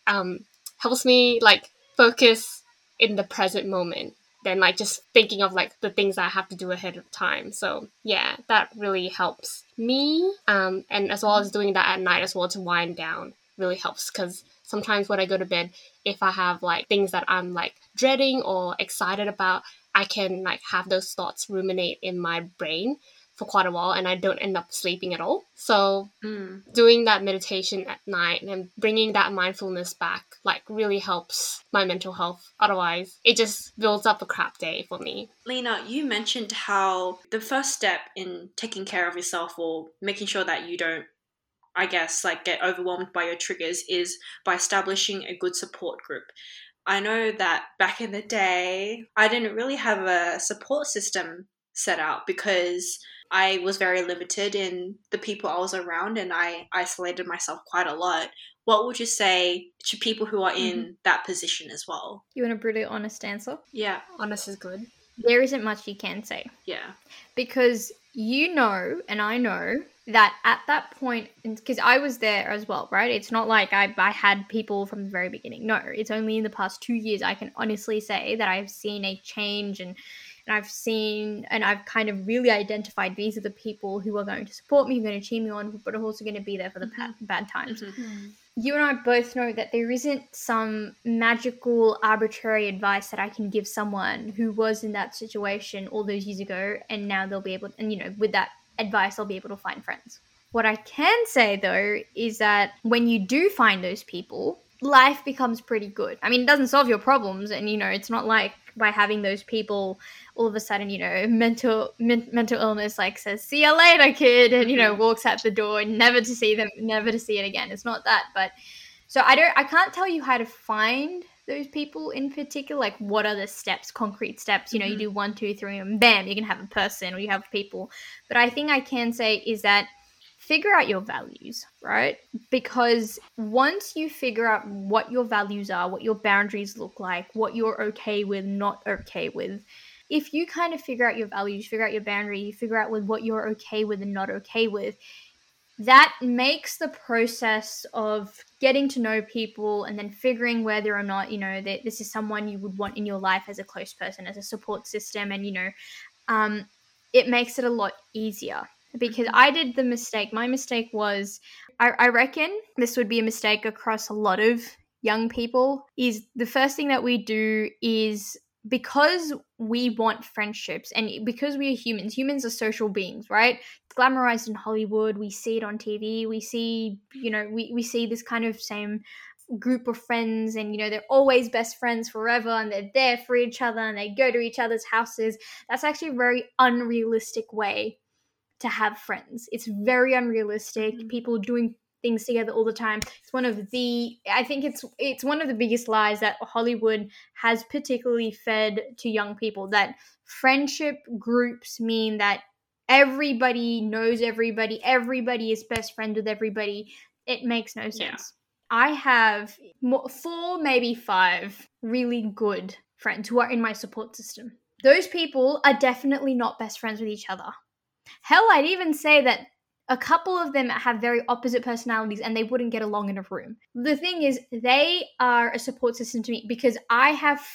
um, helps me like focus in the present moment than like just thinking of like the things I have to do ahead of time. So yeah, that really helps me. Um, and as well as doing that at night as well to wind down really helps because sometimes when I go to bed, if I have like things that I'm like dreading or excited about, I can like have those thoughts ruminate in my brain for quite a while and I don't end up sleeping at all. So Mm. doing that meditation at night and bringing that mindfulness back like really helps my mental health otherwise it just builds up a crap day for me Lina, you mentioned how the first step in taking care of yourself or making sure that you don't, I guess, like get overwhelmed by your triggers is by establishing a good support group. I know that back in the day, I didn't really have a support system set out because I was very limited in the people I was around and I isolated myself quite a lot. What would you say to people who are in mm-hmm. that position as well? You want a brutally honest answer? Yeah, honest is good There isn't much you can say. yeah. because you know and i know that at that point because i was there as well right it's not like I, I had people from the very beginning no it's only in the past two years i can honestly say that i've seen a change and and I've seen and I've kind of really identified these are the people who are going to support me, who are going to cheer me on, but are also going to be there for the pa- bad times. Mhm. You and I both know that there isn't some magical, arbitrary advice that I can give someone who was in that situation all those years ago, and now they'll be able, to, and you know, with that advice I'll be able to find friends. What I can say though is that when you do find those people, life becomes pretty good. I mean, it doesn't solve your problems, and you know, it's not like by having those people all of a sudden, you know, mental men- mental illness like says, "See you later, kid," and you know, mm-hmm. walks out the door, never to see them, never to see it again. It's not that, but so I don't, I can't tell you how to find those people in particular. Like, what are the steps, concrete steps? You know, you mm-hmm. do one, two, three, and bam, you can have a person or you have people. But I think I can say is that figure out your values, right? Because once you figure out what your values are, what your boundaries look like, what you're okay with, not okay with, if you kind of figure out your values, figure out your boundary, you figure out with what you're okay with and not okay with, that makes the process of getting to know people and then figuring whether or not you know that this is someone you would want in your life as a close person as a support system and you know um, it makes it a lot easier because i did the mistake. My mistake was I, I reckon this would be a mistake across a lot of young people is the first thing that we do is because we want friendships and because we are humans humans are social beings right? It's glamorized in hollywood we see it on tv we see you know we, we see this kind of same group of friends and you know they're always best friends forever and they're there for each other and they go to each other's houses. That's actually a very unrealistic way to have friends. It's very unrealistic Mhm. people doing things together all the time. It's one of the i think it's it's one of the biggest lies that hollywood has particularly fed to young people that friendship groups mean that everybody knows everybody everybody is best friends with everybody. It makes no sense. Yeah. i have four maybe five really good friends who are in my support system. Those people are definitely not best friends with each other hell i'd even say that a couple of them have very opposite personalities and they wouldn't get along in a room. The thing is, they are a support system to me because I have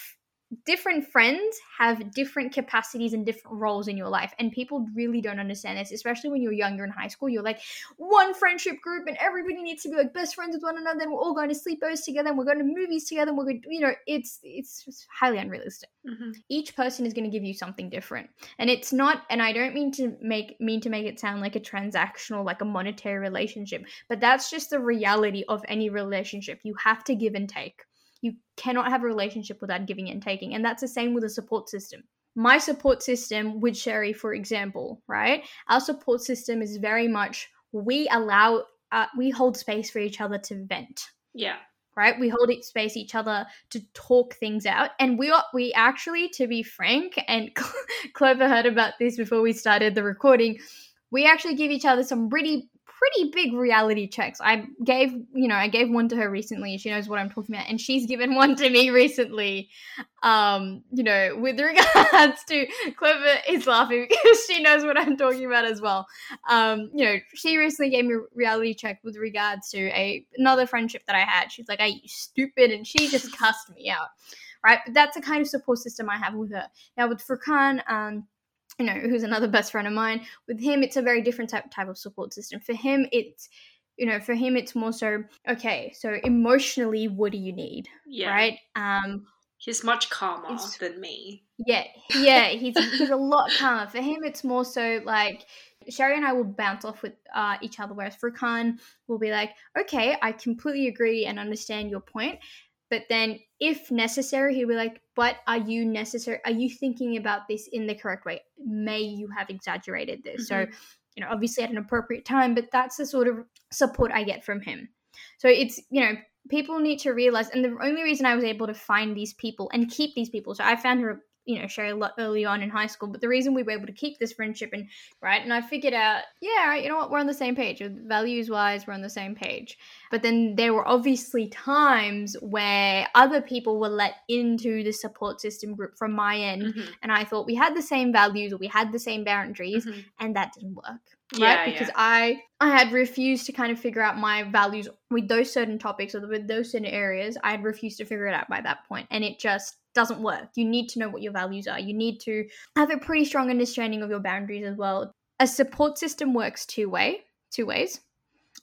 different friends have different capacities and different roles in your life and people really don't understand this especially when you're younger in high school you're like one friendship group and everybody needs to be like best friends with one another and we're all going to sleepovers together and we're going to movies together and we're going to, you know it's it's just highly unrealistic. Mhm. each person is going to give you something different and it's not and i don't mean to make mean to make it sound like a transactional like a monetary relationship but that's just the reality of any relationship. You have to give and take you cannot have a relationship without giving and taking and that's the same with a support system my support system with sherry for example right our support system is very much we allow uh, we hold space for each other to vent Yeah. right? We hold it space each other to talk things out, and we are we actually, to be frank, and Clover heard about this before we started the recording. We actually give each other some pretty pretty big reality checks. I gave you know I gave one to her recently. She knows what I'm talking about, and she's given one to me recently. Um, you know, with regards to Clover is laughing because she knows what I'm talking about as well um, you know, she recently gave me a reality check with regards to a another friendship that I had. She's like, "Are you stupid?" and she just cussed me out, right? But that's the kind of support system I have with her. Now with Furkan, um, you know, who's another best friend of mine, with him it's a very different type type of support system. For him, it's you know, for him it's more so okay. So emotionally, what do you need, Yeah. right? Um, He's much calmer than me. yeah, yeah, he's he's a lot calmer. For him, it's more so like Sherry and I will bounce off with uh, each other, whereas Furkan will be like, "Okay, I completely agree and understand your point," but then if necessary, he'll be like, "But are you necessary? Are you thinking about this in the correct way? May you have exaggerated this?" So, mm-hmm. you know, obviously at an appropriate time, but that's the sort of support I get from him. So it's you know people need to realize, and the only reason I was able to find these people and keep these people, so I found her, you know, Sherry a lot early on in high school, but the reason we were able to keep this friendship and right, and I figured out, yeah, right, you know what, we're on the same page, values wise, we're on the same page. But then there were obviously times where other people were let into the support system group from my end, Mhm. and I thought we had the same values or we had the same boundaries, Mhm. and that didn't work Yeah, right because yeah. i i had refused to kind of figure out my values with those certain topics or with those certain areas i had refused to figure it out by that point and it just doesn't work. You need to know what your values are. You need to have a pretty strong understanding of your boundaries as well. A support system works two way two ways.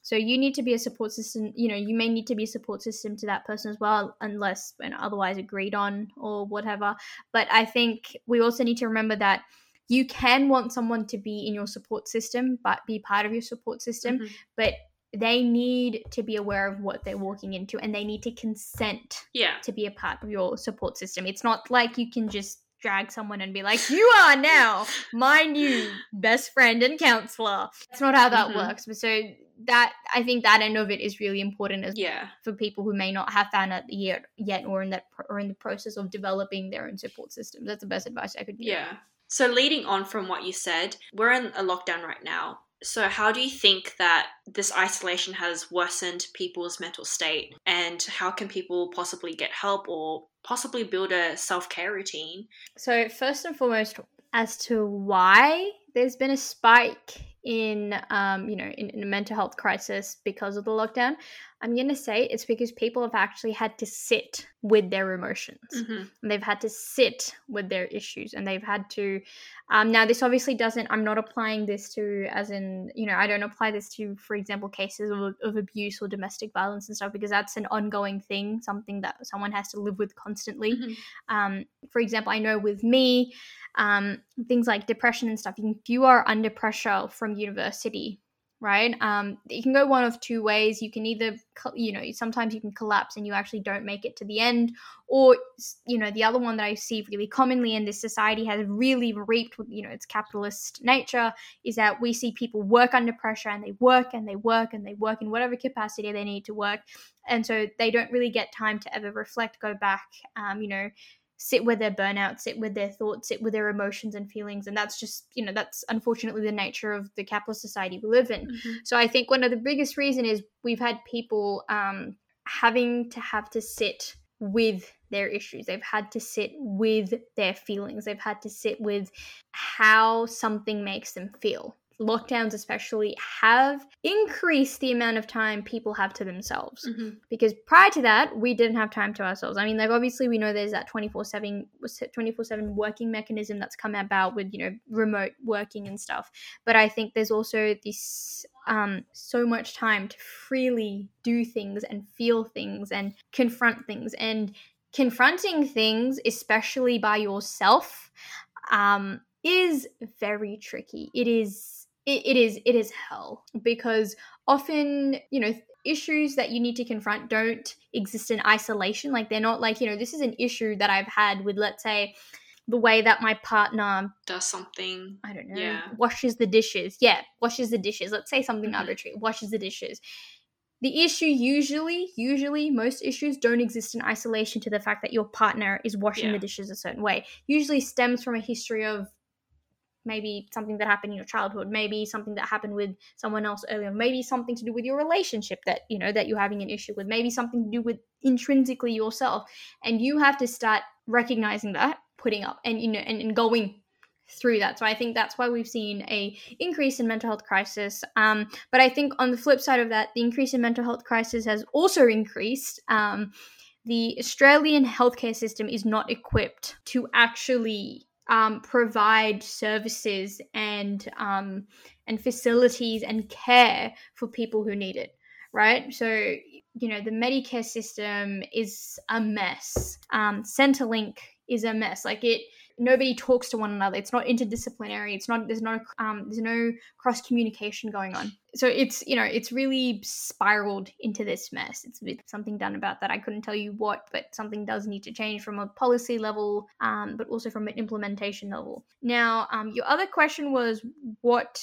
So you need to be a support system you know you may need to be a support system to that person as well unless and otherwise agreed on or whatever. But i think we also need to remember that you can want someone to be in your support system, but be part of your support system, Mhm. but they need to be aware of what they're walking into and they need to consent Yeah. to be a part of your support system. It's not like you can just drag someone and be like, "You are now my new best friend and counselor." That's not how that Mhm. works. But so that I think that end of it is really important as Yeah. for people who may not have found out yet, yet or in that or in the process of developing their own support system. That's the best advice I could give. Yeah. So leading on from what you said, we're in a lockdown right now. So how do you think that this isolation has worsened people's mental state and how can people possibly get help or possibly build a self-care routine? So first and foremost, as to why there's been a spike in, um, you know, in, in a mental health crisis because of the lockdown, I'm gonna say it's because people have actually had to sit with their emotions. Mhm. and they've had to sit with their issues and they've had to um, now this obviously doesn't i'm not applying this to as in you know i don't apply this to for example cases of, of abuse or domestic violence and stuff because that's an ongoing thing something that someone has to live with constantly Mhm. um, for example i know with me um, things like depression and stuff if you are under pressure from university right? Um, you can go one of two ways. You can either you know sometimes you can collapse and you actually don't make it to the end or you know the other one that i see really commonly in this society has really reaped you know its capitalist nature is that we see people work under pressure and they work and they work and they work in whatever capacity they need to work. And so they don't really get time to ever reflect go back um, you know sit with their burnout sit with their thoughts sit with their emotions and feelings and that's just you know that's unfortunately the nature of the capitalist society we live in Mhm. so I think one of the biggest reason is we've had people um, having to have to sit with their issues. They've had to sit with their feelings. They've had to sit with how something makes them feel. Lockdowns, especially, have increased the amount of time people have to themselves. Mhm. because prior to that we didn't have time to ourselves. I mean like obviously we know there's that 24/7 24/7 working mechanism that's come about with you know remote working and stuff. But i think there's also this um so much time to freely do things and feel things and confront things. And confronting things especially by yourself um is very tricky. It is it, it is it is hell because often you know issues that you need to confront don't exist in isolation like they're not like you know this is an issue that i've had with let's say the way that my partner Does something. i don't know Yeah. washes the dishes yeah washes the dishes let's say something Mhm. arbitrary washes the dishes the issue usually usually most issues don't exist in isolation to the fact that your partner is washing Yeah. the dishes a certain way usually stems from a history of maybe something that happened in your childhood maybe something that happened with someone else earlier maybe something to do with your relationship that you know that you're having an issue with maybe something to do with intrinsically yourself. And you have to start recognizing that putting up and you know and, and going through that. So i think that's why we've seen a increase in mental health crisis. Um, but i think on the flip side of that the increase in mental health crisis has also increased um, the australian healthcare system is not equipped to actually um, provide services and um, and facilities and care for people who need it right? So you know the medicare system is a mess. Um, centrelink is a mess. Like it nobody talks to one another. It's not interdisciplinary. It's not there's not um, there's no cross communication going on. So it's you know it's really spiraled into this mess. It's something done about that. I couldn't tell you what but something does need to change from a policy level um, but also from an implementation level. Now um, your other question was what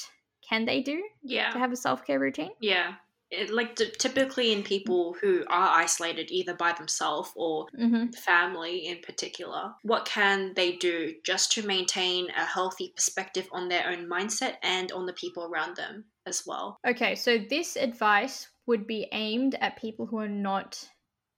can they do Yeah. to have a self-care routine? Yeah. It, like t- typically in people who are isolated either by themselves or mm-hmm. family in particular, what can they do just to maintain a healthy perspective on their own mindset and on the people around them as well? Okay, so this advice would be aimed at people who are not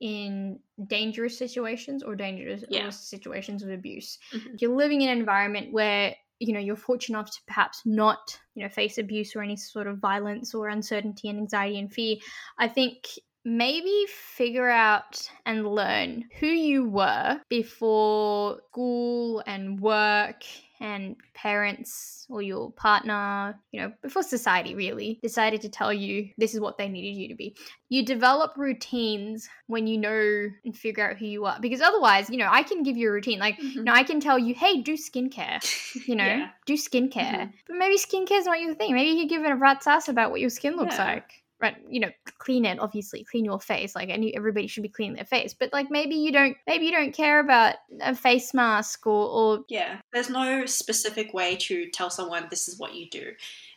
in dangerous situations or dangerous Yeah. or situations of abuse. Mhm. If you're living in an environment where you know you're fortunate enough to perhaps not you know face abuse or any sort of violence or uncertainty and anxiety and fear. I think maybe figure out and learn who you were before school and work and parents or your partner, you know, before society really decided to tell you this is what they needed you to be. You develop routines when you know and figure out who you are. Because otherwise, you know, I can give you a routine. Like, you Mhm. know, I can tell you, hey, do skincare, you know, Yeah. do skincare. Mhm. But maybe skincare is not your thing. Maybe you give it a rat's ass about what your skin looks Yeah. like. Right, you know, clean it. Obviously, clean your face. Like, any everybody should be cleaning their face. But like, maybe you don't. Maybe you don't care about a face mask or, or Yeah, there's no specific way to tell someone this is what you do.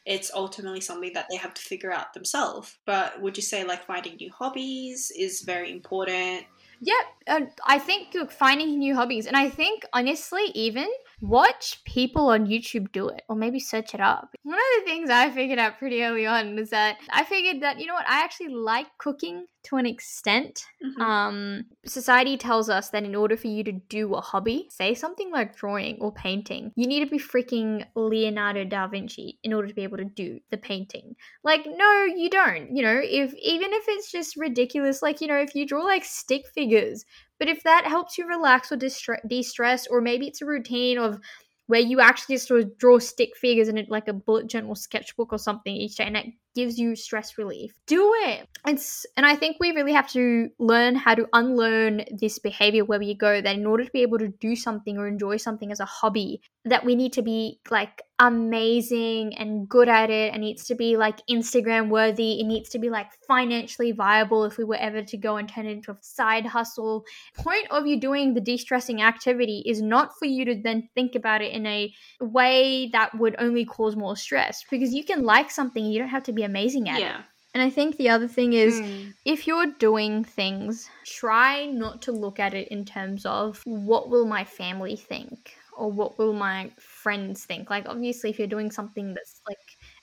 It's ultimately something that they have to figure out themselves. But would you say like finding new hobbies is very important? Yeah, uh, I think look, finding new hobbies, and I think honestly, even watch people on YouTube do it, or maybe search it up. One of the things I figured out pretty early on was that I figured that you know what, I actually like cooking to an extent. Mhm. Um, society tells us that in order for you to do a hobby, say something like drawing or painting, you need to be freaking Leonardo da Vinci in order to be able to do the painting. Like, no, you don't. You know, if even if it's just ridiculous, like you know, if you draw like stick figures, but if that helps you relax or distre- de-stress, or maybe it's a routine of where you actually just sort of draw stick figures in it like a bullet journal sketchbook or something each day, and that gives you stress relief. Do it. It's and I think we really have to learn how to unlearn this behavior where we go that in order to be able to do something or enjoy something as a hobby, that we need to be like amazing and good at it. It needs to be like Instagram worthy. It needs to be like financially viable if we were ever to go and turn it into a side hustle. Point of you doing the de-stressing activity is not for you to then think about it in a way that would only cause more stress because you can like something you don't have to be amazing at it. And I think the other thing is Mm. if you're doing things, try not to look at it in terms of what will my family think or what will my friends think. Like obviously if you're doing something that's like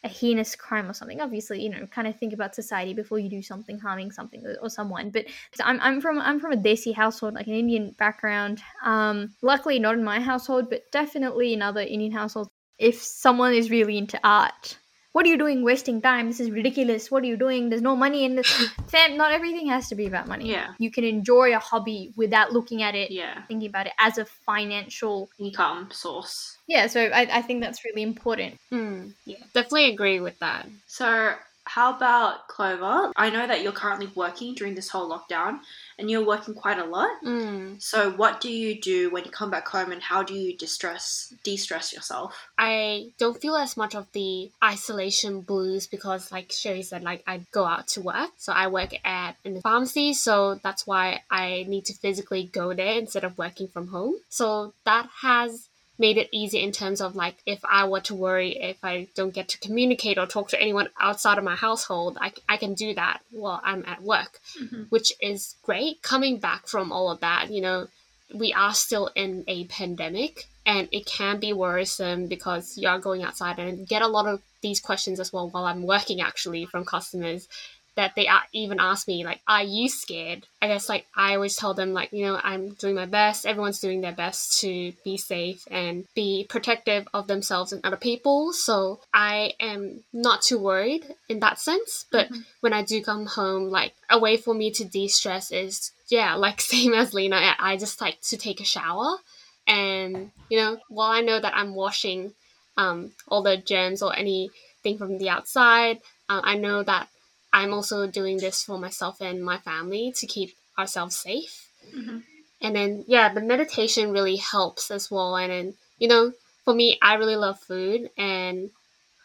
a heinous crime or something, obviously, you know, kind of think about society before you do something harming something or, or someone. But I'm, I'm from I'm from a Desi household, like an Indian background. Um, luckily not in my household, but definitely in other Indian households. If someone is really into art, what are you doing wasting time this is ridiculous what are you doing there's no money in this fam not everything has to be about money Yeah. you can enjoy a hobby without looking at it Yeah. thinking about it as a financial Income source. yeah so i, I think that's really important Mm. Yeah, definitely agree with that. So, how about Clover? I know that you're currently working during this whole lockdown and you're working quite a lot. Mm. So, what do you do when you come back home and how do you distress de-stress yourself? I don't feel as much of the isolation blues because, like Sherry said, like I go out to work. So I work at in the pharmacy, so that's why I need to physically go there instead of working from home. So that has made it easy in terms of like if I were to worry if I don't get to communicate or talk to anyone outside of my household, I, I can do that while I'm at work, Mhm. which is great. Coming back from all of that, you know, we are still in a pandemic and it can be worrisome because you are going outside and get a lot of these questions as well while I'm working actually from customers that they even ask me like are you scared? I guess like i always tell them like you know i'm doing my best. Everyone's doing their best to be safe and be protective of themselves and other people. So i am not too worried in that sense but Mhm. when i do come home like a way for me to de-stress is yeah like same as lina i I just like to take a shower and you know while i know that i'm washing um, all the germs or anything from the outside uh, i know that i'm also doing this for myself and my family to keep ourselves safe Mhm. and then yeah the meditation really helps as well and then you know for me i really love food and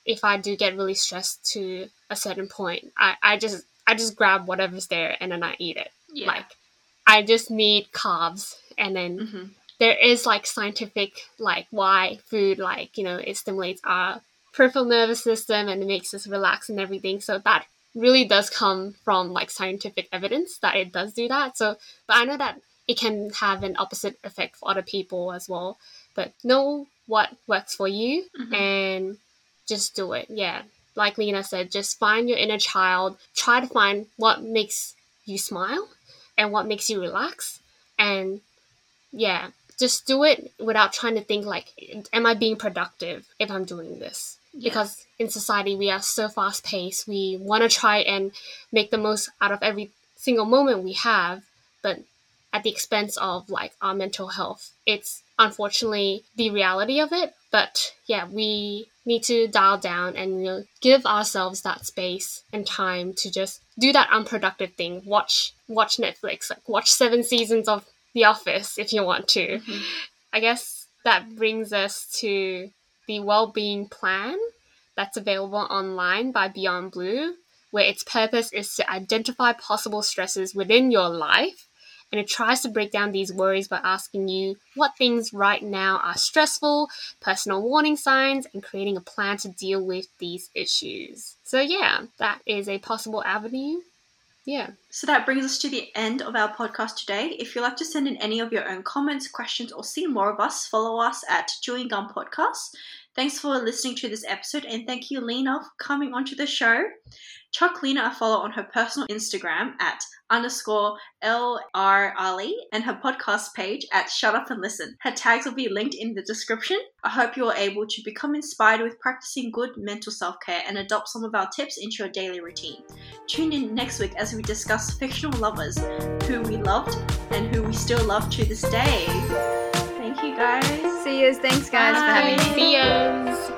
if i do get really stressed to a certain point i, I just i just grab whatever's there and then i eat it Yeah. like i just need carbs and then Mhm. there is like scientific like why food like you know it stimulates our peripheral nervous system and it makes us relax and everything so that really does come from like scientific evidence that it does do that. So but i know that it can have an opposite effect for other people as well. But know what works for you Mhm. and just do it. Yeah. Like lina said just find your inner child. Try to find what makes you smile and what makes you relax. And yeah just do it without trying to think like am i being productive if i'm doing this. Because in society we are so fast paced we want to try and make the most out of every single moment we have but at the expense of like our mental health. It's unfortunately the reality of it, but yeah, we need to dial down and you know give ourselves that space and time to just do that unproductive thing. Watch watch Netflix, like watch seven seasons of The Office if you want to. Mhm. I guess that brings us to the well-being plan that's available online by Beyond Blue, where its purpose is to identify possible stresses within your life. And it tries to break down these worries by asking you what things right now are stressful, personal warning signs, and creating a plan to deal with these issues. So, yeah, that is a possible avenue. Yeah. So that brings us to the end of our podcast today. If you'd like to send in any of your own comments, questions, or see more of us, follow us at Chewing Gum Podcast. Thanks for listening to this episode, and thank you, Lina, for coming onto the show. Chuck Lina a follow on her personal Instagram at underscore LR Ali and her podcast page at Shut Up and Listen. Her tags will be linked in the description. I hope you are able to become inspired with practicing good mental self care and adopt some of our tips into your daily routine. Tune in next week as we discuss fictional lovers who we loved and who we still love to this day. Thank you guys. See you. Thanks, guys, for having me. See ya.